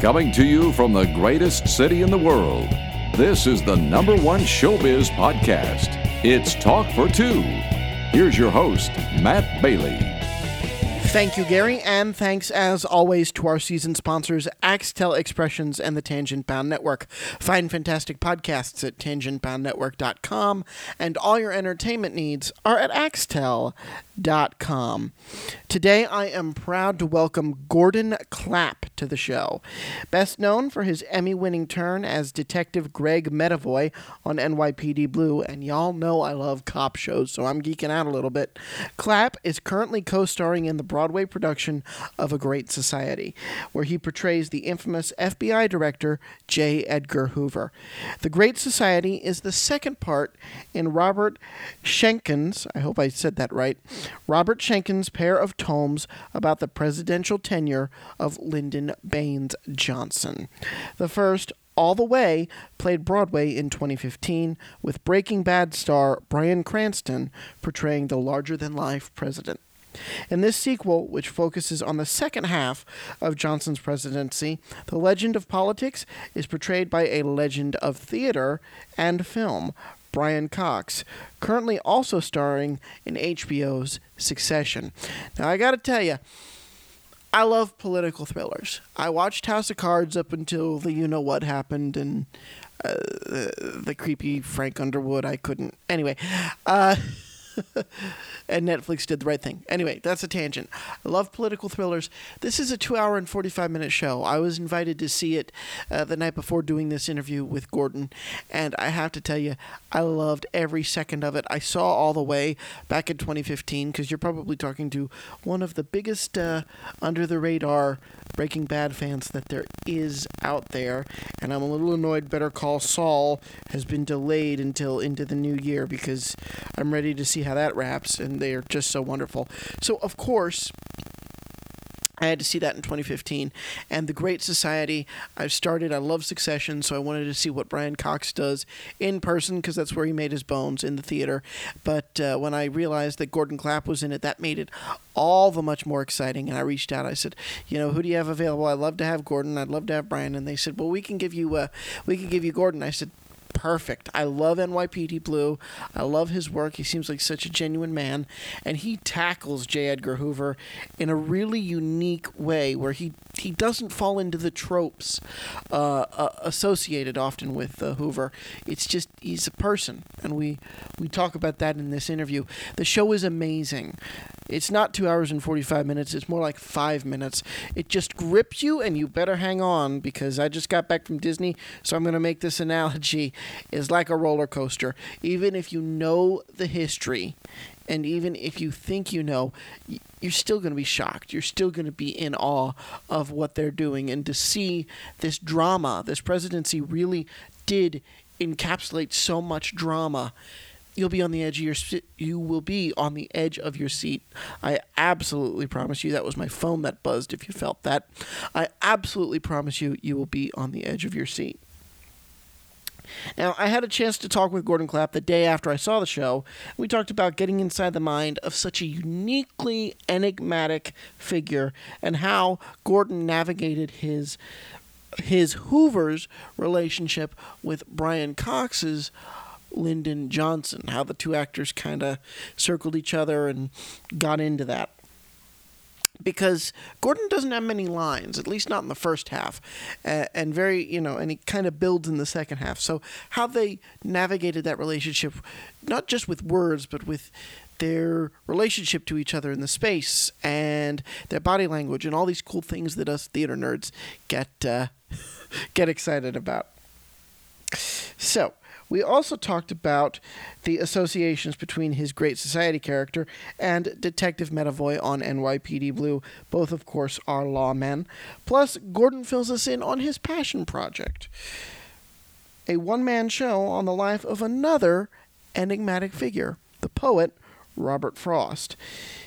Coming to you from the greatest city in the world, this is the number one showbiz podcast. It's Talk for Two. Here's your host, Matt Bailey. Thank you, Gary, and thanks as always to our season sponsors, Axtel Expressions and the Tangent Bound Network. Find fantastic podcasts at tangentboundnetwork.com, and all your entertainment needs are at axtel.com. Today, I am proud to welcome Gordon Clapp to the show. Best known for his Emmy winning turn as Detective Greg Medavoy on NYPD Blue, and y'all know I love cop shows, so I'm geeking out a little bit. Clapp is currently co starring in the Broadway production of A Great Society, where he portrays the infamous FBI director J. Edgar Hoover. The Great Society is the second part in Robert Schenkkan's, I hope I said that right, Robert Schenkkan's pair of tomes about the presidential tenure of Lyndon Baines Johnson. The first, all the Way played Broadway in 2015 with Breaking Bad star Bryan Cranston portraying the larger than life president. In this sequel, which focuses on the second half of Johnson's presidency, the legend of politics is portrayed by a legend of theater and film, Brian Cox, currently also starring in HBO's Succession. Now, I gotta tell you, I love political thrillers. I watched House of Cards up until the you know what happened and uh, the, the creepy Frank Underwood. I couldn't. Anyway, uh, and Netflix did the right thing. Anyway, that's a tangent. I love political thrillers. This is a two hour and 45 minute show. I was invited to see it uh, the night before doing this interview with Gordon, and I have to tell you, I loved every second of it. I saw all the way back in 2015 because you're probably talking to one of the biggest uh, under the radar Breaking Bad fans that there is out there, and I'm a little annoyed Better Call Saul has been delayed until into the new year because I'm ready to see how that wraps, and they are just so wonderful. So, of course, I had to see that in 2015. And The Great Society, I've started. I love Succession, so I wanted to see what Brian Cox does in person because that's where he made his bones in the theater. But uh, when I realized that Gordon Clapp was in it, that made it all the much more exciting. And I reached out. I said, you know, who do you have available? I'd love to have Gordon. I'd love to have Brian. And they said, well, we can give you, uh, we can give you Gordon. I said, perfect. I love NYPD Blue. I love his work. He seems like such a genuine man, and he tackles J. Edgar Hoover in a really unique way, where he he doesn't fall into the tropes uh, uh, associated often with uh, Hoover. It's just he's a person, and we we talk about that in this interview. The show is amazing. It's not two hours and 45 minutes, it's more like five minutes. It just grips you, and you better hang on because I just got back from Disney, so I'm going to make this analogy. Is like a roller coaster. Even if you know the history, and even if you think you know, you're still going to be shocked. You're still going to be in awe of what they're doing. And to see this drama, this presidency really did encapsulate so much drama you'll be on the edge of your you will be on the edge of your seat. I absolutely promise you that was my phone that buzzed if you felt that. I absolutely promise you you will be on the edge of your seat. Now, I had a chance to talk with Gordon Clapp the day after I saw the show. We talked about getting inside the mind of such a uniquely enigmatic figure and how Gordon navigated his his Hoover's relationship with Brian Cox's Lyndon Johnson, how the two actors kind of circled each other and got into that. Because Gordon doesn't have many lines, at least not in the first half, and very, you know, and he kind of builds in the second half. So, how they navigated that relationship, not just with words, but with their relationship to each other in the space and their body language and all these cool things that us theater nerds get uh, get excited about. So, we also talked about the associations between his Great Society character and Detective Medavoy on NYPD Blue. Both, of course, are lawmen. Plus, Gordon fills us in on his passion project a one man show on the life of another enigmatic figure, the poet Robert Frost.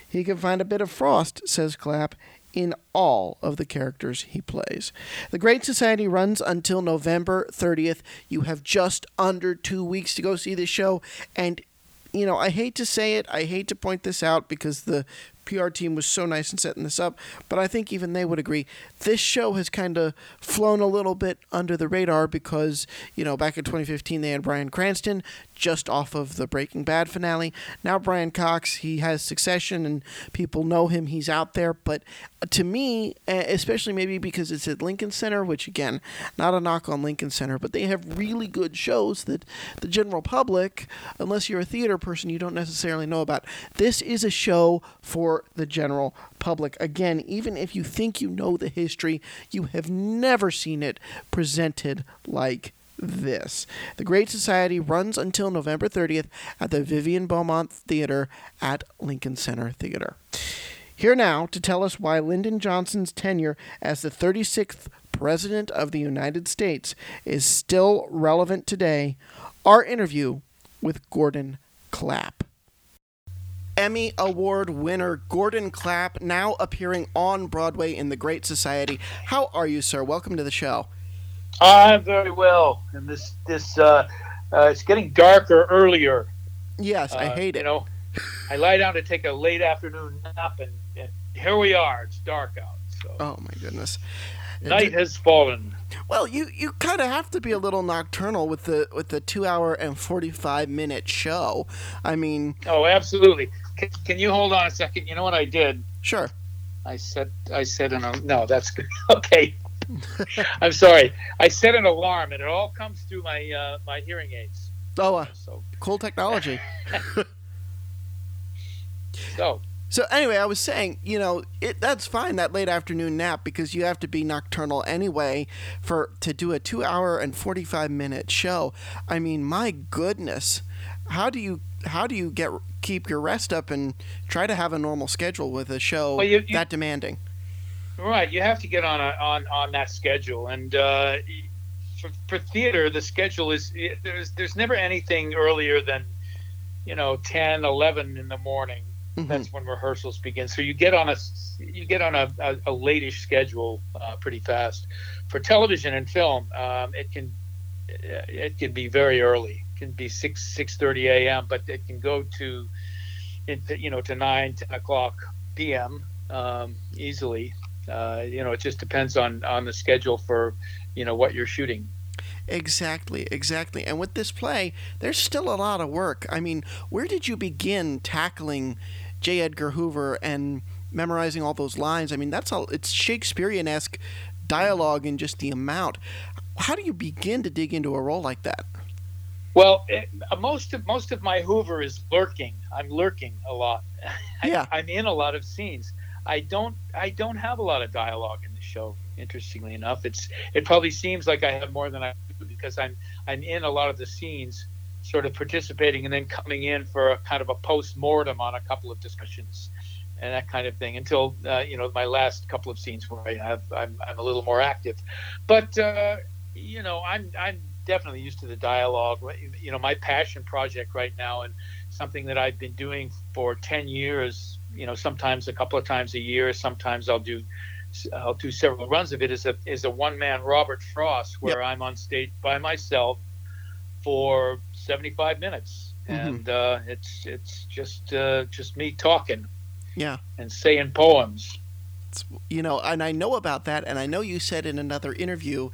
He can find a bit of Frost, says Clapp, in all of the characters he plays. The Great Society runs until November 30th. You have just under two weeks to go see the show. And, you know, I hate to say it, I hate to point this out because the PR team was so nice in setting this up, but I think even they would agree this show has kind of flown a little bit under the radar because, you know, back in 2015 they had Bryan Cranston just off of the Breaking Bad finale. Now Brian Cox, he has Succession and people know him, he's out there, but to me, especially maybe because it's at Lincoln Center, which again, not a knock on Lincoln Center, but they have really good shows that the general public, unless you're a theater person, you don't necessarily know about. This is a show for the general public. Again, even if you think you know the history, you have never seen it presented like this. The Great Society runs until November 30th at the Vivian Beaumont Theater at Lincoln Center Theater. Here now to tell us why Lyndon Johnson's tenure as the 36th President of the United States is still relevant today, our interview with Gordon Clapp. Emmy Award winner Gordon Clapp, now appearing on Broadway in The Great Society. How are you, sir? Welcome to the show. I'm very well, and this this uh, uh, it's getting darker earlier. Yes, I uh, hate it. You know, I lie down to take a late afternoon nap, and, and here we are. It's dark out. So. Oh my goodness. Night has fallen. Well, you, you kind of have to be a little nocturnal with the with the two hour and forty five minute show. I mean. Oh, absolutely. Can, can you hold on a second? You know what I did? Sure. I said I said an no. That's good. Okay. I'm sorry. I set an alarm, and it all comes through my uh, my hearing aids. Oh, uh, so cool technology. so. So anyway, I was saying, you know, it that's fine that late afternoon nap because you have to be nocturnal anyway for to do a 2 hour and 45 minute show. I mean, my goodness. How do you how do you get keep your rest up and try to have a normal schedule with a show well, you, you, that demanding? Right, you have to get on a, on on that schedule, and uh, for, for theater, the schedule is there's there's never anything earlier than you know 10, 11 in the morning. Mm-hmm. That's when rehearsals begin. So you get on a you get on a, a, a lateish schedule uh, pretty fast. For television and film, um, it can it can be very early. Can be six six thirty a.m., but it can go to you know to nine o'clock p.m. Um, easily uh, you know, it just depends on on the schedule for you know what you're shooting. Exactly, exactly. And with this play, there's still a lot of work. I mean, where did you begin tackling J. Edgar Hoover and memorizing all those lines? I mean, that's all. It's Shakespearean esque dialogue in just the amount. How do you begin to dig into a role like that? Well, it, uh, most of most of my Hoover is lurking. I'm lurking a lot. Yeah, I, I'm in a lot of scenes. I don't I don't have a lot of dialogue in the show. Interestingly enough, it's it probably seems like I have more than I do because I'm I'm in a lot of the scenes, sort of participating and then coming in for a kind of a post mortem on a couple of discussions and that kind of thing until uh, you know my last couple of scenes where I have I'm, I'm a little more active, but uh, you know I'm I'm definitely used to the dialogue. You know my passion project right now and something that I've been doing for ten years you know sometimes a couple of times a year. Sometimes I'll do I'll do several runs of it. Is a is a one man Robert Frost where yep. I'm on stage by myself for 75 minutes, mm-hmm. and uh, it's it's just uh, just me talking. Yeah. And saying poems. It's, you know, and I know about that, and I know you said in another interview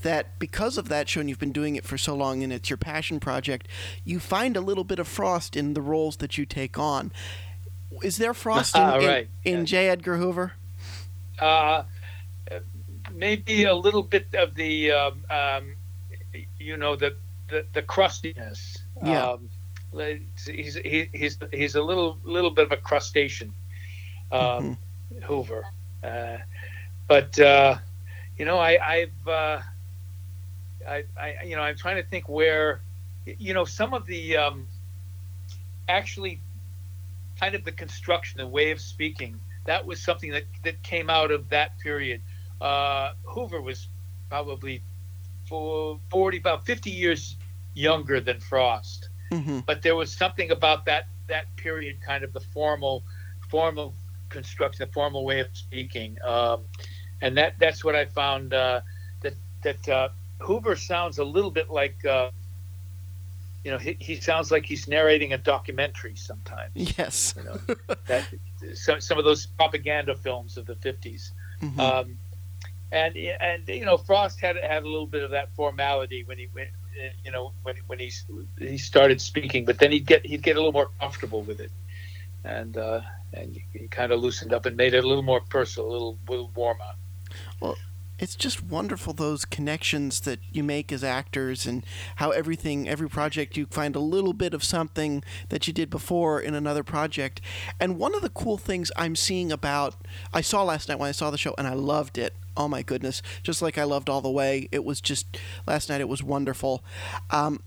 that because of that show and you've been doing it for so long and it's your passion project, you find a little bit of Frost in the roles that you take on. Is there Frost in, uh, right. in, in J. Edgar Hoover? Uh, maybe a little bit of the, um, um, you know, the the, the crustiness. Yeah. Um, he's he, he's he's a little little bit of a crustacean, um, mm-hmm. Hoover. Uh, but uh, you know, I, I've uh, I, I you know I'm trying to think where, you know, some of the um, actually kind of the construction, the way of speaking. That was something that, that came out of that period. Uh, Hoover was probably for 40, about 50 years younger than Frost. Mm-hmm. But there was something about that that period, kind of the formal, formal construction, a formal way of speaking, um, and that that's what I found uh, that that uh, Hoover sounds a little bit like uh, you know, he, he sounds like he's narrating a documentary sometimes. Yes. You know, that some some of those propaganda films of the 50s. Mhm. Um, and and you know, Frost had had a little bit of that formality when he went, you know, when when he he started speaking, but then he'd get he'd get a little more comfortable with it, and uh, and you kind of loosened up and made it a little more personal, a little little warmer. Well, it's just wonderful those connections that you make as actors and how everything every project you find a little bit of something that you did before in another project. And one of the cool things i'm seeing about i saw last night when i saw the show and i loved it. Oh my goodness. Just like i loved all the way it was just last night it was wonderful. Um,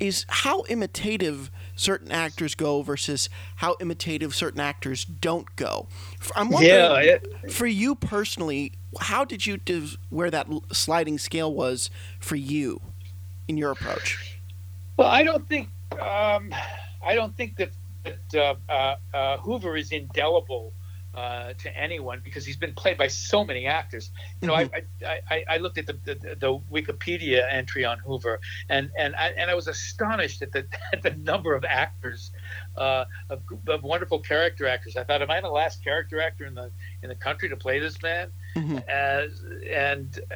is how imitative certain actors go versus how imitative certain actors don't go. I'm wondering, Yeah, it- for you personally, how did you div- where that sliding scale was for you in your approach? Well, I don't think um, I don't think that that uh, uh, uh, Hoover is indelible uh, to anyone because he's been played by so many actors. You know, I, I, I, I looked at the, the, the Wikipedia entry on Hoover, and and I, and I was astonished at the at the number of actors, uh, of, of wonderful character actors. I thought, am I the last character actor in the in the country to play this man? Mhm. As and uh,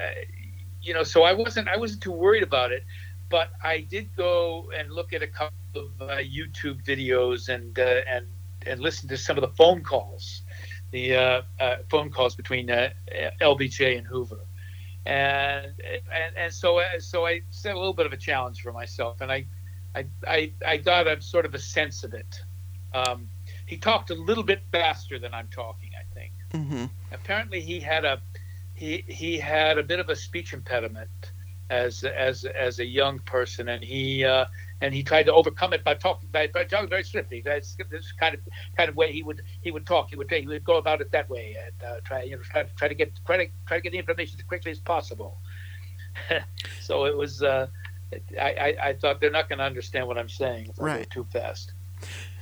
you know, so I wasn't I wasn't too worried about it but I did go and look at a couple of uh, YouTube videos and uh, and and listen to some of the phone calls, the uh, uh, phone calls between uh, LBJ and Hoover, and and and so uh, so I set a little bit of a challenge for myself, and I I I, I got a sort of a sense of it. Um, he talked a little bit faster than I'm talking, I think Mm-hmm. apparently he had a he he had a bit of a speech impediment as as as a young person and he uh, and he tried to overcome it by talking by, by talking very swiftly that's this kind of kind of way he would he would talk he would he would go about it that way and uh, try you know try, try to get try to try to get the information as quickly as possible so it was uh, I, I I thought they're not going to understand what I'm saying if I go Right. too fast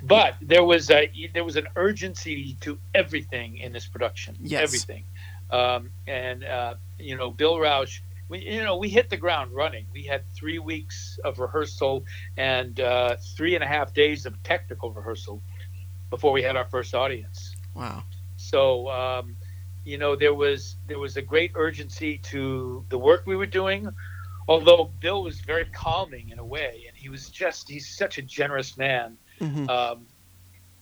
but there was a there was an urgency to everything in this production. Yes. Everything, um, and uh, you know, Bill Rauch. We, you know, we hit the ground running. We had three weeks of rehearsal and uh, three and a half days of technical rehearsal before we had our first audience. Wow. So, um, you know, there was there was a great urgency to the work we were doing. Although Bill was very calming in a way, and he was just he's such a generous man hmm um,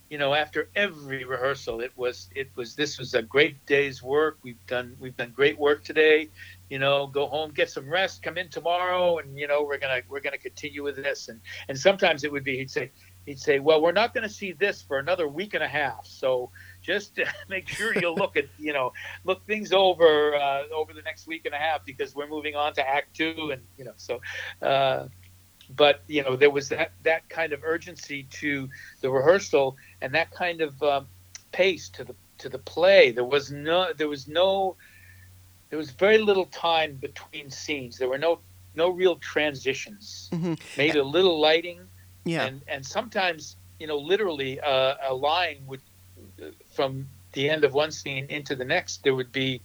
you know after every rehearsal it was it was this was a great day's work we've done we've done great work today you know go home get some rest come in tomorrow and you know we're gonna we're gonna continue with this. And and sometimes it would be he'd say he'd say well we're not gonna see this for another week and a half so just make sure you look at you know look things over uh, over the next week and a half because we're moving on to act two and you know so uh, but you know there was that that kind of urgency to the rehearsal and that kind of um, pace to the to the play. There was no there was no there was very little time between scenes. There were no no real transitions. Hmm maybe a little lighting. Yeah. and and sometimes you know literally uh, a line would from the end of one scene into the next there would be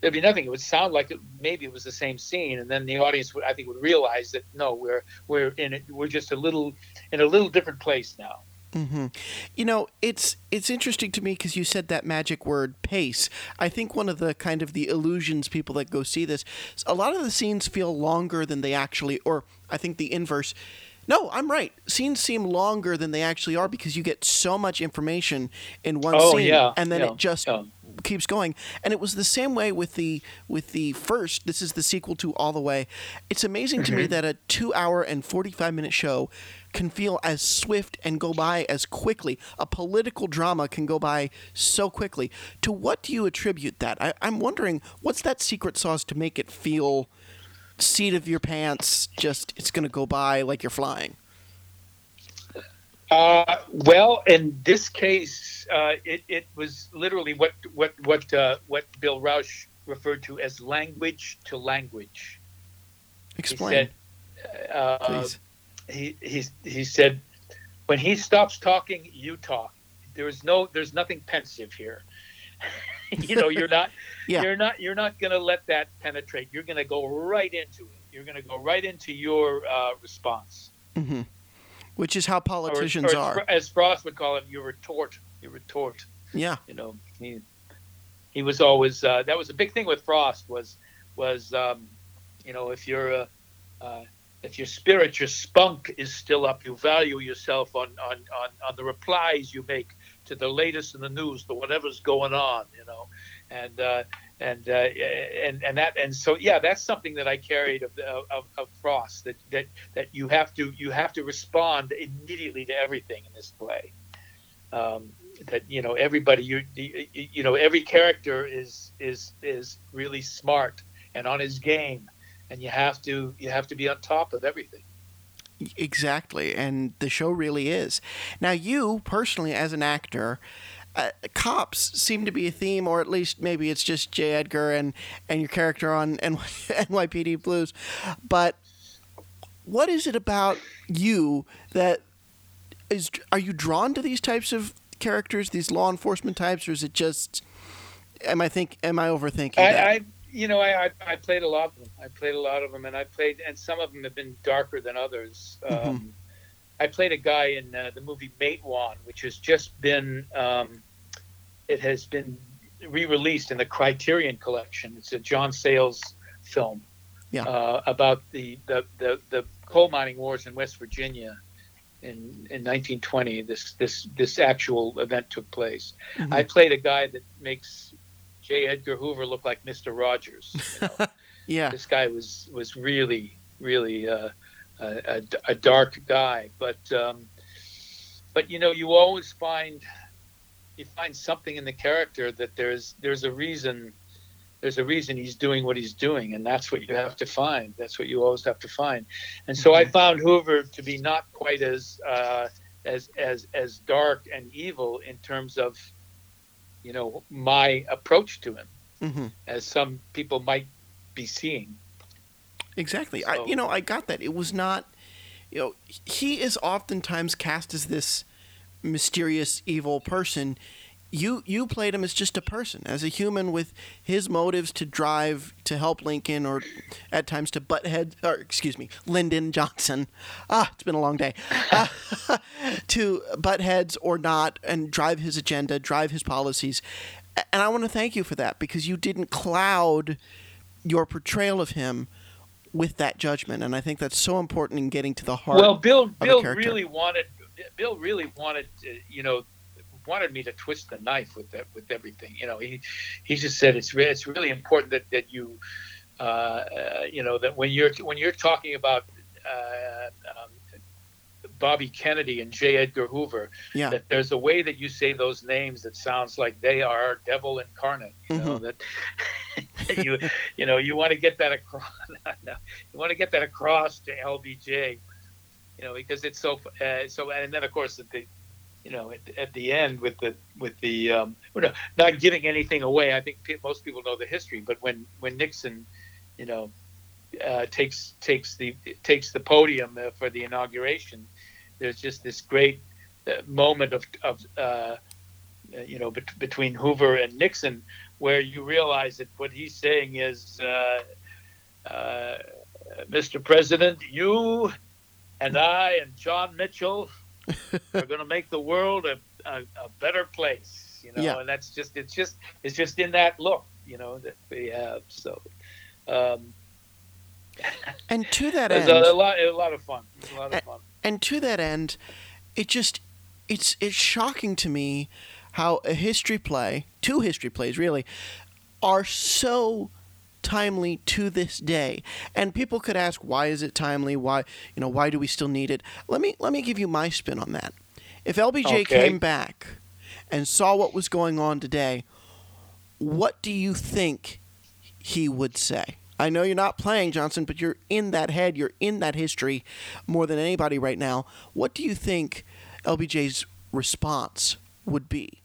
there'd be nothing. It would sound like it, maybe it was the same scene. And then the audience would i think would realize that no we're we're in it we're just a little in a little different place now hmm You know, it's it's interesting to me because you said that magic word pace. I think one of the kind of the illusions people that go see this, a lot of the scenes feel longer than they actually, or I think the inverse. No, I'm right. Scenes seem longer than they actually are because you get so much information in one Oh, scene, yeah, and then yeah, it just yeah. keeps going. And it was the same way with the with the first. This is the sequel to All the Way. It's amazing to me that a two hour and forty five minute show can feel as swift and go by as quickly. A political drama can go by so quickly. To what do you attribute that? I, I'm wondering what's that secret sauce to make it feel seat of your pants. Just it's going to go by like you're flying. Uh, well, in this case, uh, it, it was literally what what what uh, what Bill Rauch referred to as language to language. Explain, He said, uh, please. He, he he said, when he stops talking, you talk. There is no, there's nothing pensive here. you know, you're not, Yeah. you're not, you're not going to let that penetrate. You're going to go right into it. You're going to go right into your uh, response. hmm which is how politicians or, or, are. As Frost would call it, you retort. You retort. Yeah. You know, he he was always uh, that was a big thing with Frost was was um, you know if you're uh, uh, if your spirit, your spunk is still up, you value yourself on, on, on, on the replies you make to the latest in the news, to whatever's going on, you know, and uh, and uh, and and that and so yeah, that's something that I carried of, of, of Frost that, that that you have to you have to respond immediately to everything in this play. Um, that you know everybody you you know every character is is is really smart and on his game and you have to you have to be on top of everything exactly and the show really is now you personally as an actor uh, cops seem to be a theme, or at least maybe it's just J. Edgar and, and your character on NYPD Blues. But what is it about you that is? Are you drawn to these types of characters, these law enforcement types, or is it just? Am I think? Am I overthinking? I, I you know, I, I, I played a lot of them. I played a lot of them, and I played, and some of them have been darker than others. Mm-hmm. Um, I played a guy in uh, the movie Matewan, which has just been, um, it has been re-released in the Criterion Collection. It's a John Sayles film yeah. uh, about the, the, the, the coal mining wars in West Virginia in, in 1920. This this this actual event took place. Mm-hmm. I played a guy that makes J. Edgar Hoover looked like Mister Rogers. You know? yeah, this guy was was really really uh, a, a, dark guy, but um, but you know you always find you find something in the character that there's there's a reason there's a reason he's doing what he's doing and that's what you have to find that's what you always have to find and so i mm-hmm. found hoover to be not quite as uh, as as as dark and evil in terms of you know my approach to him mm-hmm. as some people might be seeing. Exactly. So, I, you know i got that. It was not you know he is oftentimes cast as this mysterious evil person you you played him as just a person, as a human with his motives to drive to help Lincoln, or at times to butt head, or excuse me, Lyndon Johnson. Ah, it's been a long day. Uh, to butt heads or not, and drive his agenda, drive his policies. And I want to thank you for that because you didn't cloud your portrayal of him with that judgment, and I think that's so important in getting to the heart. Well, Bill, Bill really wanted, Bill really wanted, to, you know, wanted me to twist the knife with that with everything. You know, he he just said it's re- it's really important that that you uh, uh, you know that when you're when you're talking about uh, um, Bobby Kennedy and J. Edgar Hoover, yeah. that there's a way that you say those names that sounds like they are devil incarnate. You know mm-hmm. that you you know you want to get that across. you want to get that across to LBJ. You know because it's so uh, so and then of course the you know, at, at the end with the with the um, not giving anything away. I think most people know the history, but when when Nixon, you know, uh, takes takes the takes the podium uh, for the inauguration, there's just this great uh, moment of of uh, you know bet- between Hoover and Nixon, where you realize that what he's saying is, uh, uh, Mr. President, you and I and John Mitchell are going to make the world a, a, a, better place. You know, yeah. and that's just it's just it's just in that look, you know, that we have. So, um, and to that end, a, a, lot a lot of fun. a lot of fun. And to that end, it just it's it's shocking to me how a history play, two history plays really, are so timely to this day. And people could ask, why is it timely? Why, you know, why do we still need it? Let me let me give you my spin on that. If LBJ okay. came back and saw what was going on today, what do you think he would say? I know you're not playing Johnson, but you're in that head, you're in that history more than anybody right now. What do you think LBJ's response would be?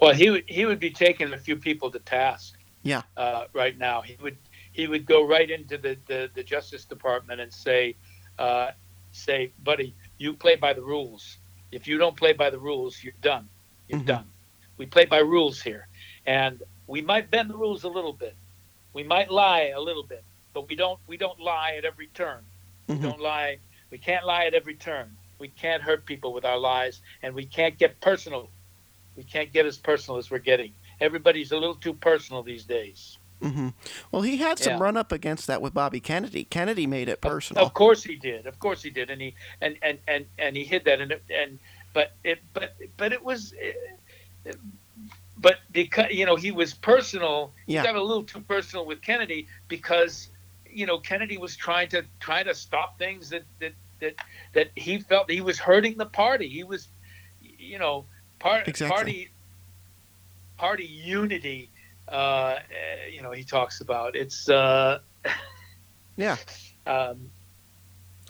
Well, he would he would be taking a few people to task. Yeah. Uh, right now, he would he would go right into the, the, the Justice Department and say, uh, say, buddy, you play by the rules. If you don't play by the rules, you're done. You're mm-hmm. done. We play by rules here, and we might bend the rules a little bit. We might lie a little bit, but we don't we don't lie at every turn. Mm-hmm. We don't lie. We can't lie at every turn. we can't hurt people with our lies, and we can't get personal. We can't get as personal as we're getting. Everybody's a little too personal these days. Mm-hmm. Well, he had some Yeah. run up against that with Bobby Kennedy. Kennedy made it personal. Of course he did. Of course he did, and he and and and, and he hid that. And it- and but it but but it was. eh, But because you know he was personal, Yeah. he got a little too personal with Kennedy because you know Kennedy was trying to trying to stop things that that that that he felt he was hurting the party. He was, you know, part Exactly. party party unity. Uh, you know, he talks about it's. Uh, Yeah. um,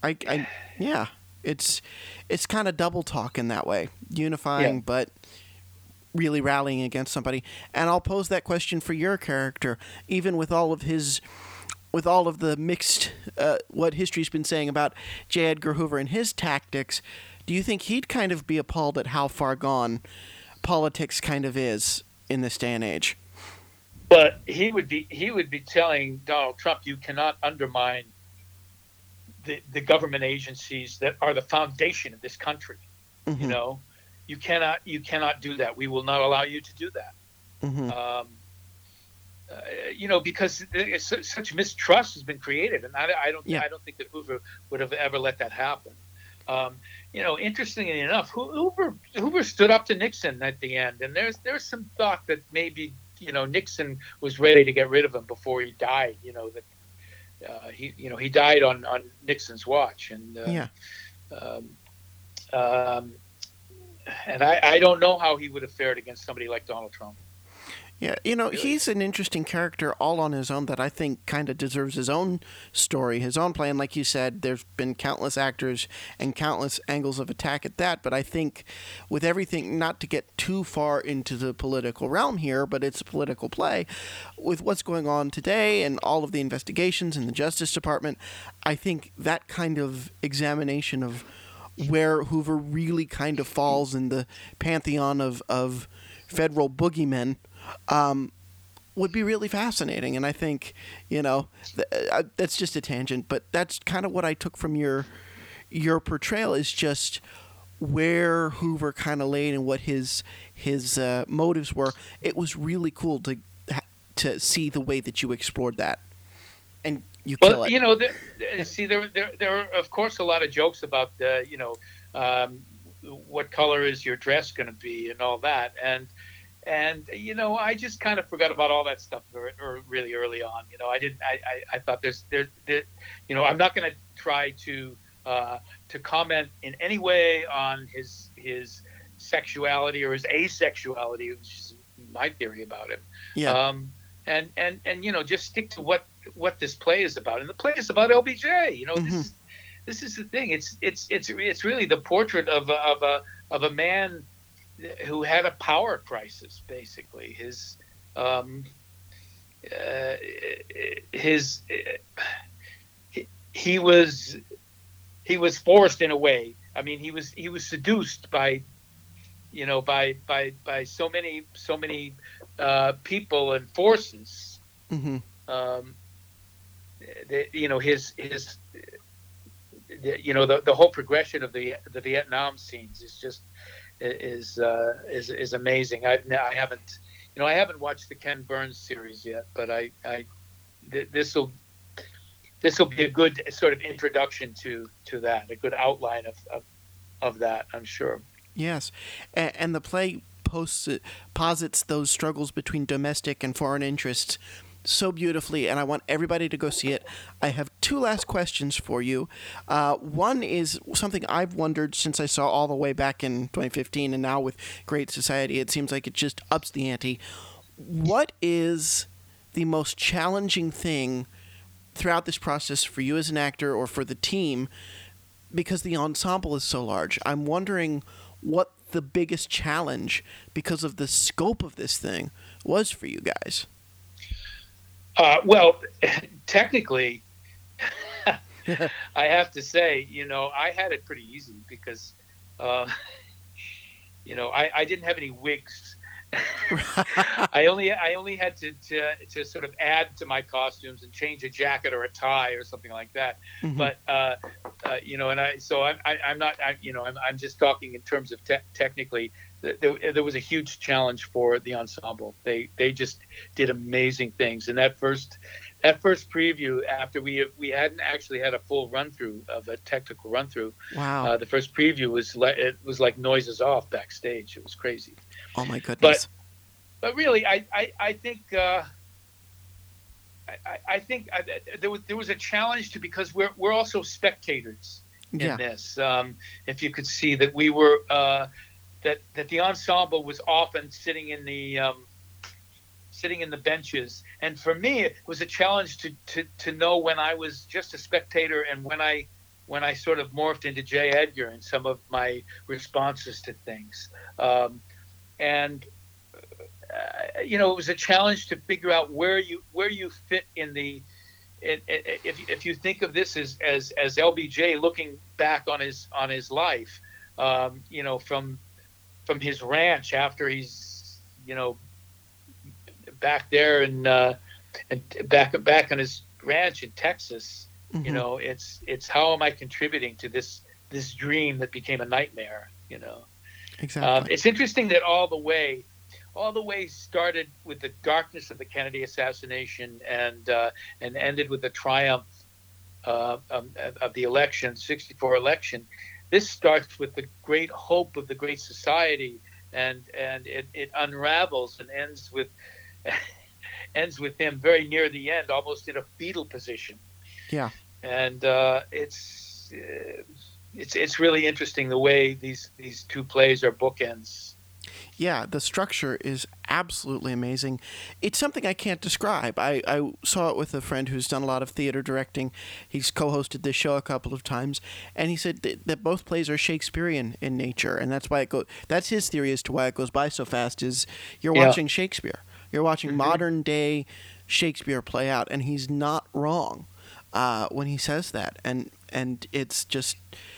I, I yeah, it's it's kind of double talk in that way, unifying Yeah. but really rallying against somebody. And I'll pose that question for your character, even with all of his with all of the mixed uh, what history's been saying about J. Edgar Hoover and his tactics. Do you think he'd kind of be appalled at how far gone politics kind of is in this day and age? But he would be he would be telling Donald Trump, you cannot undermine the the government agencies that are the foundation of this country. You Mhm. know, you cannot you cannot do that. We will not allow you to do that. Mhm. Um, uh, you know, because such mistrust has been created, and I, I don't Yeah. I don't think that Hoover would have ever let that happen. Um, you know, interestingly enough, Ho- Hoover Hoover stood up to Nixon at the end, and there's there's some thought that maybe you know Nixon was ready to get rid of him before he died. You know that uh, he you know he died on on Nixon's watch, and uh, Yeah. um, um, and I, I don't know how he would have fared against somebody like Donald Trump. Yeah, you know, Really? he's an interesting character all on his own that I think kind of deserves his own story, his own plan. Like you said, there's been countless actors and countless angles of attack at that. But I think with everything, not to get too far into the political realm here, but it's a political play, with what's going on today and all of the investigations in the Justice Department, I think that kind of examination of where Hoover really kind of falls in the pantheon of, of federal boogeymen um, would be really fascinating. And I think, you know, th- uh, that's just a tangent, but that's kind of what I took from your your portrayal is just where Hoover kind of laid and what his his uh, motives were. It was really cool to to see the way that you explored that, and you kill Well, it. you know, there, see, there, there, there are of course a lot of jokes about, uh, you know, um, what color is your dress going to be and all that, and and you know, I just kind of forgot about all that stuff very, or really early on. You know, I didn't. I, I, I thought there's there, there, you know, I'm not going to try to uh, to comment in any way on his his sexuality or his asexuality, which is my theory about him yeah, um, and and and you know just stick to what what this play is about and the play is about lbj you know Mhm. this is this is the thing it's it's it's it's really the portrait of a, of a of a man who had a power crisis basically. His um uh, his he, he was he was forced in a way. I mean he was he was seduced by you know by by by so many so many uh, people and forces. hmm Um, the, you know his his the, you know the, the whole progression of the the Vietnam scenes is just is uh, is is amazing. I've I haven't you know I haven't watched the Ken Burns series yet, but I I this will this will be a good sort of introduction to to that, a good outline of of, of that. I'm sure. Yes, and, and the play posts posits those struggles between domestic and foreign interests so beautifully, and I want everybody to go see it. I have two last questions for you. Uh, one is something I've wondered since I saw all the way back in 2015, and now with Great Society, it seems like it just ups the ante. What is the most challenging thing throughout this process for you as an actor or for the team? Because the ensemble is so large, I'm wondering what the biggest challenge because of the scope of this thing was for you guys. Uh, well, technically, I have to say, you know, I had it pretty easy because, uh, you know, I, I didn't have any wigs I only I only had to, to to sort of add to my costumes and change a jacket or a tie or something like that. Mhm. But uh, uh, you know, and I so I, I, I'm not I, you know I'm, I'm just talking in terms of te- technically. Th- There, there was a huge challenge for the ensemble. They they just did amazing things. And that first that first preview after we we hadn't actually had a full run through of a technical run through. wow. Uh, the first preview was like it was like noises off backstage. It was crazy oh my goodness. but but really, I I, I think uh, I, I- I think I, there was there was a challenge to because we're we're also spectators in yeah. this. Um, if you could see that we were uh, that that the ensemble was often sitting in the um, sitting in the benches, and for me it was a challenge to to to know when I was just a spectator and when I when I sort of morphed into J. Edgar and some of my responses to things. Um, and uh, you know, it was a challenge to figure out where you where you fit in the. If, if you think of this as, as as LBJ looking back on his on his life, um, you know, from from his ranch after he's you know back there and uh, and back back on his ranch in Texas, you Mhm. know, it's it's how am I contributing to this this dream that became a nightmare, you know. exactly. Um, it's interesting that all the way, all the way started with the darkness of the Kennedy assassination and uh, and ended with the triumph uh, um, of the election, '64 election. This starts with the great hope of the great society, and and it, it unravels and ends with ends with him very near the end, almost in a fetal position. Yeah. and uh, it's. Uh, it's, it's really interesting the way these, these two plays are bookends. Yeah, the structure is absolutely amazing. It's something I can't describe. I, I saw it with a friend who's done a lot of theater directing. He's co hosted this show a couple of times, and he said that, that both plays are Shakespearean in nature, and that's why it go. That's his theory as to why it goes by so fast. Is you're Yeah. watching Shakespeare, you're watching Mhm. modern day Shakespeare play out, and he's not wrong uh, when he says that, and and it's just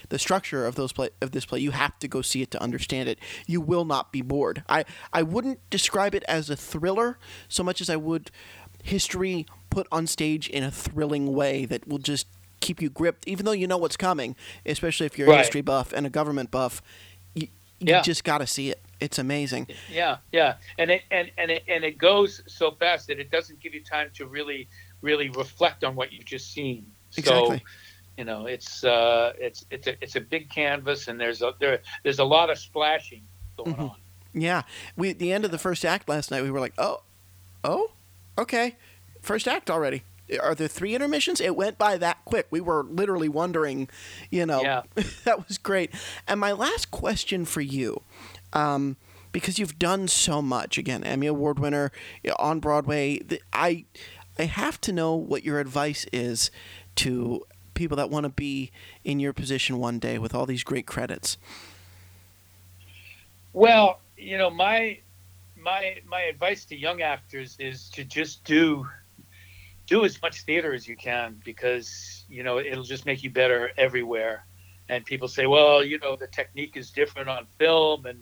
the structure of those play of this play. You have to go see it to understand it. You will not be bored. I I wouldn't describe it as a thriller so much as I would history put on stage in a thrilling way that will just keep you gripped, even though you know what's coming. Especially if you're a history buff and a government buff, you, you Yeah. just got to see it. It's amazing. Yeah, yeah, and it and and it, and it goes so fast that it doesn't give you time to really really reflect on what you've just seen. Exactly. So, you know, it's uh, it's it's a it's a big canvas, and there's a there there's a lot of splashing going Mhm. on. Yeah, we at the end of the first act last night, we were like, oh, oh, okay, first act already. Are there three intermissions? It went by that quick. We were literally wondering, you know, Yeah. that was great. And my last question for you, um, because you've done so much, again, Emmy Award winner on Broadway, I, I have to know what your advice is to people that want to be in your position one day with all these great credits. Well, you know, my my my advice to young actors is to just do do as much theater as you can because you know it'll just make you better everywhere. And people say, well, you know, the technique is different on film, and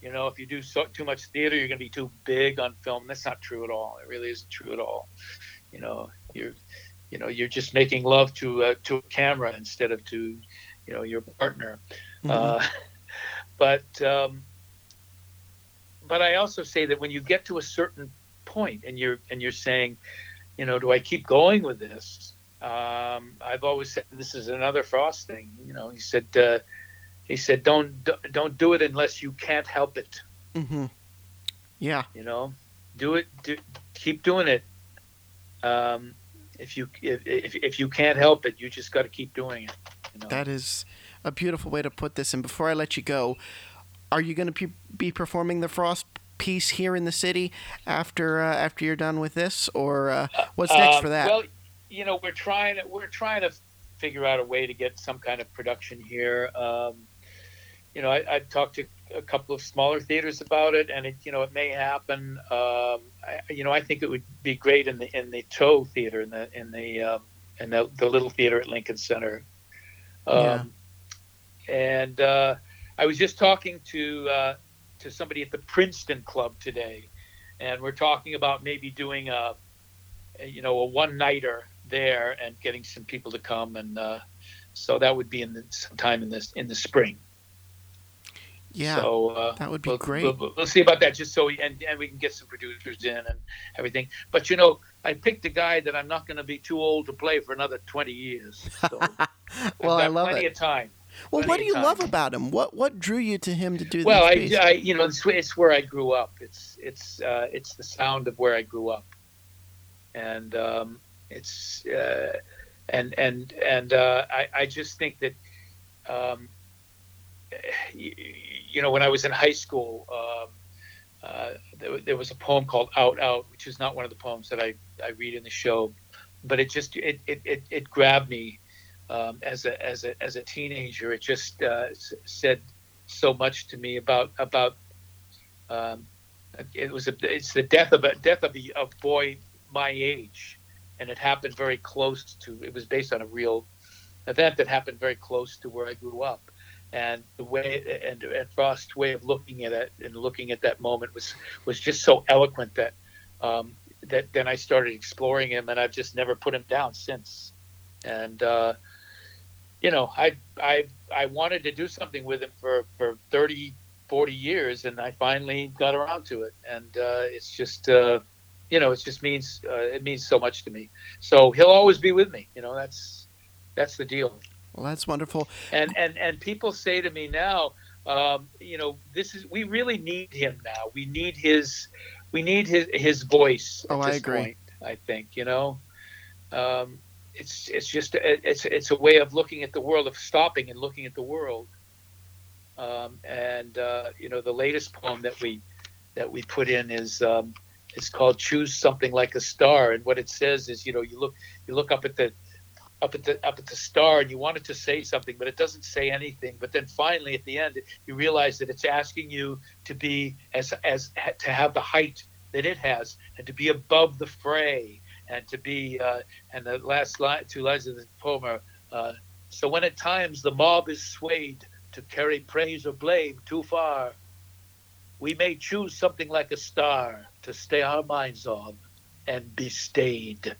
you know, if you do so, too much theater, you're going to be too big on film. That's not true at all. It really isn't true at all. You know, you're you know you're just making love to uh, to a camera instead of to you know your partner. Uh, but um, but I also say that when you get to a certain point and you're and you're saying, you know, do I keep going with this? Um, I've always said this is another Frost thing. You know, he said uh, he said don't don't do it unless you can't help it. hmm Yeah. You know, do it. Do, keep doing it. Um, if you if, if if you can't help it, you just got to keep doing it. You know? That is a beautiful way to put this. And before I let you go, are you going to be performing the Frost piece here in the city after uh, after you're done with this, or uh, what's next Um, for that? Well, you know, we're trying to we're trying to figure out a way to get some kind of production here. Um, you know, I, I talked to a couple of smaller theaters about it, and it you know it may happen. Um, I, you know, I think it would be great in the in the Tow Theater in the in the um, in the, the little theater at Lincoln Center. Um, Yeah. And uh, I was just talking to uh, to somebody at the Princeton Club today, and we're talking about maybe doing a, a you know, a one nighter there and getting some people to come, and uh, so that would be in the sometime in this in the spring. Yeah, so uh, that would be we'll, great. We'll, we'll, see about that, just so we, and and we can get some producers in and everything. But you know, I picked a guy that I'm not going to be too old to play for another 20 years. So well, I love plenty it. of time. Well, Plenty what do you time. love about him? What what drew you to him to do Well, this? I, piece? I, you know, it's, it's where I grew up. It's it's uh, it's the sound of where I grew up, and um, it's uh, and and and uh, I I just think that, um, you, you know, when I was in high school, um, uh, there, there was a poem called "Out Out," which is not one of the poems that I I read in the show, but it just it it it, it grabbed me um, as a as a as a teenager. It just uh, said so much to me about about um, it was a, it's the death of a death of a boy my age, and it happened very close to. It was based on a real event that happened very close to where I grew up, and the way and, and Frost's way of looking at it and looking at that moment was was just so eloquent that um, that then I started exploring him, and I've just never put him down since. And uh, you know, I I I wanted to do something with him for for 30, 40 years, and I finally got around to it. And uh, it's just uh, you know, it just means uh, it means so much to me. So he'll always be with me. You know, that's that's the deal well, that's wonderful. and and and people say to me now um, you know this is we really need him now we need his we need his his voice Oh, I agree. point, i think you know um, it's it's just it's it's a way of looking at the world of stopping and looking at the world um, and uh, you know the latest poem that we that we put in is um, it's called choose something like a star and what it says is you know you look you look up at the up at the up at the star and you want it to say something but it doesn't say anything but then finally at the end you realize that it's asking you to be as as to have the height that it has and to be above the fray and to be uh, and the last line two lines of the poem are uh, so when at times the mob is swayed to carry praise or blame too far we may choose something like a star to stay our minds on and be stayed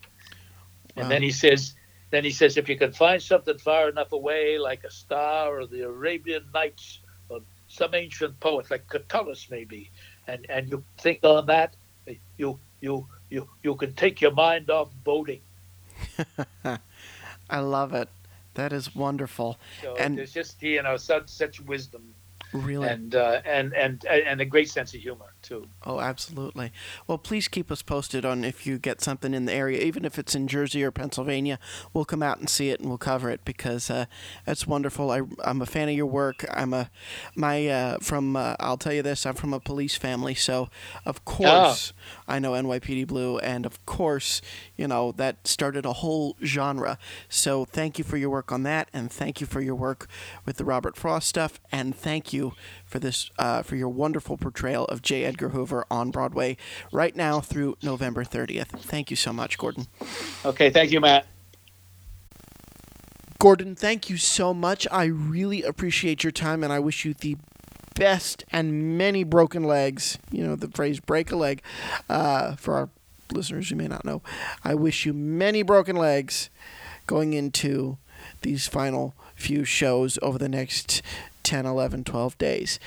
and Wow. then he says then he says, if you can find something far enough away, like a star or the Arabian Nights or some ancient poet, like Catullus maybe, and, and you think on that, you you you you can take your mind off boating. I love it. That is wonderful. So And- there's just you know such such wisdom Really. and uh, and and and a great sense of humor too. Oh, absolutely. Well, please keep us posted on if you get something in the area, even if it's in Jersey or Pennsylvania. We'll come out and see it and we'll cover it because uh, that's wonderful. I, I'm a fan of your work. I'm a my uh, from. Uh, I'll tell you this. I'm from a police family, so of course I know NYPD Blue, and of course you know that started a whole genre. So thank you for your work on that, and thank you for your work with the Robert Frost stuff, and thank you for this uh, for your wonderful portrayal of J. Edgar Hoover on Broadway right now through November 30th. Thank you so much, Gordon. Okay, thank you, Matt. Gordon, thank you so much. I really appreciate your time, and I wish you the best and many broken legs. You know the phrase "break a leg." Uh, for our listeners who may not know, I wish you many broken legs going into these final few shows over the next 10, 11, 12 days.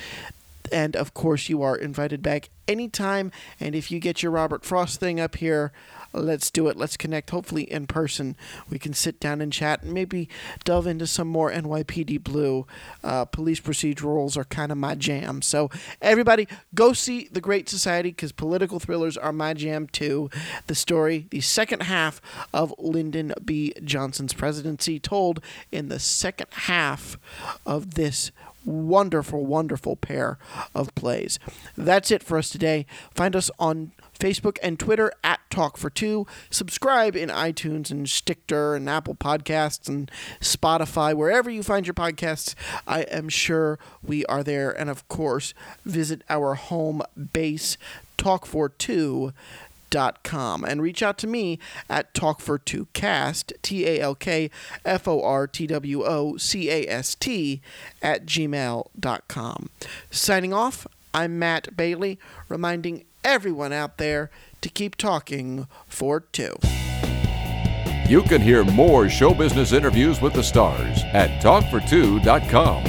And of course, you are invited back anytime. And if you get your Robert Frost thing up here, let's do it. Let's connect, hopefully in person. We can sit down and chat and maybe delve into some more NYPD Blue. Uh, police procedurals are kind of my jam. So, everybody, go see The Great Society because political thrillers are my jam too. The story, the second half of Lyndon B. Johnson's presidency, told in the second half of this wonderful, wonderful pair of plays. That's it for us today. Find us on Facebook and Twitter at Talk for Two. Subscribe in iTunes and Stitcher and Apple Podcasts and Spotify, wherever you find your podcasts. I am sure we are there. And of course, visit our home base, Talk for Two dot com and reach out to me at talkfor2cast, T A L K F O R T W O C A S T, at gmail.com. Signing off, I'm Matt Bailey, reminding everyone out there to keep talking for two. You can hear more show business interviews with the stars at talkfortwo dot com.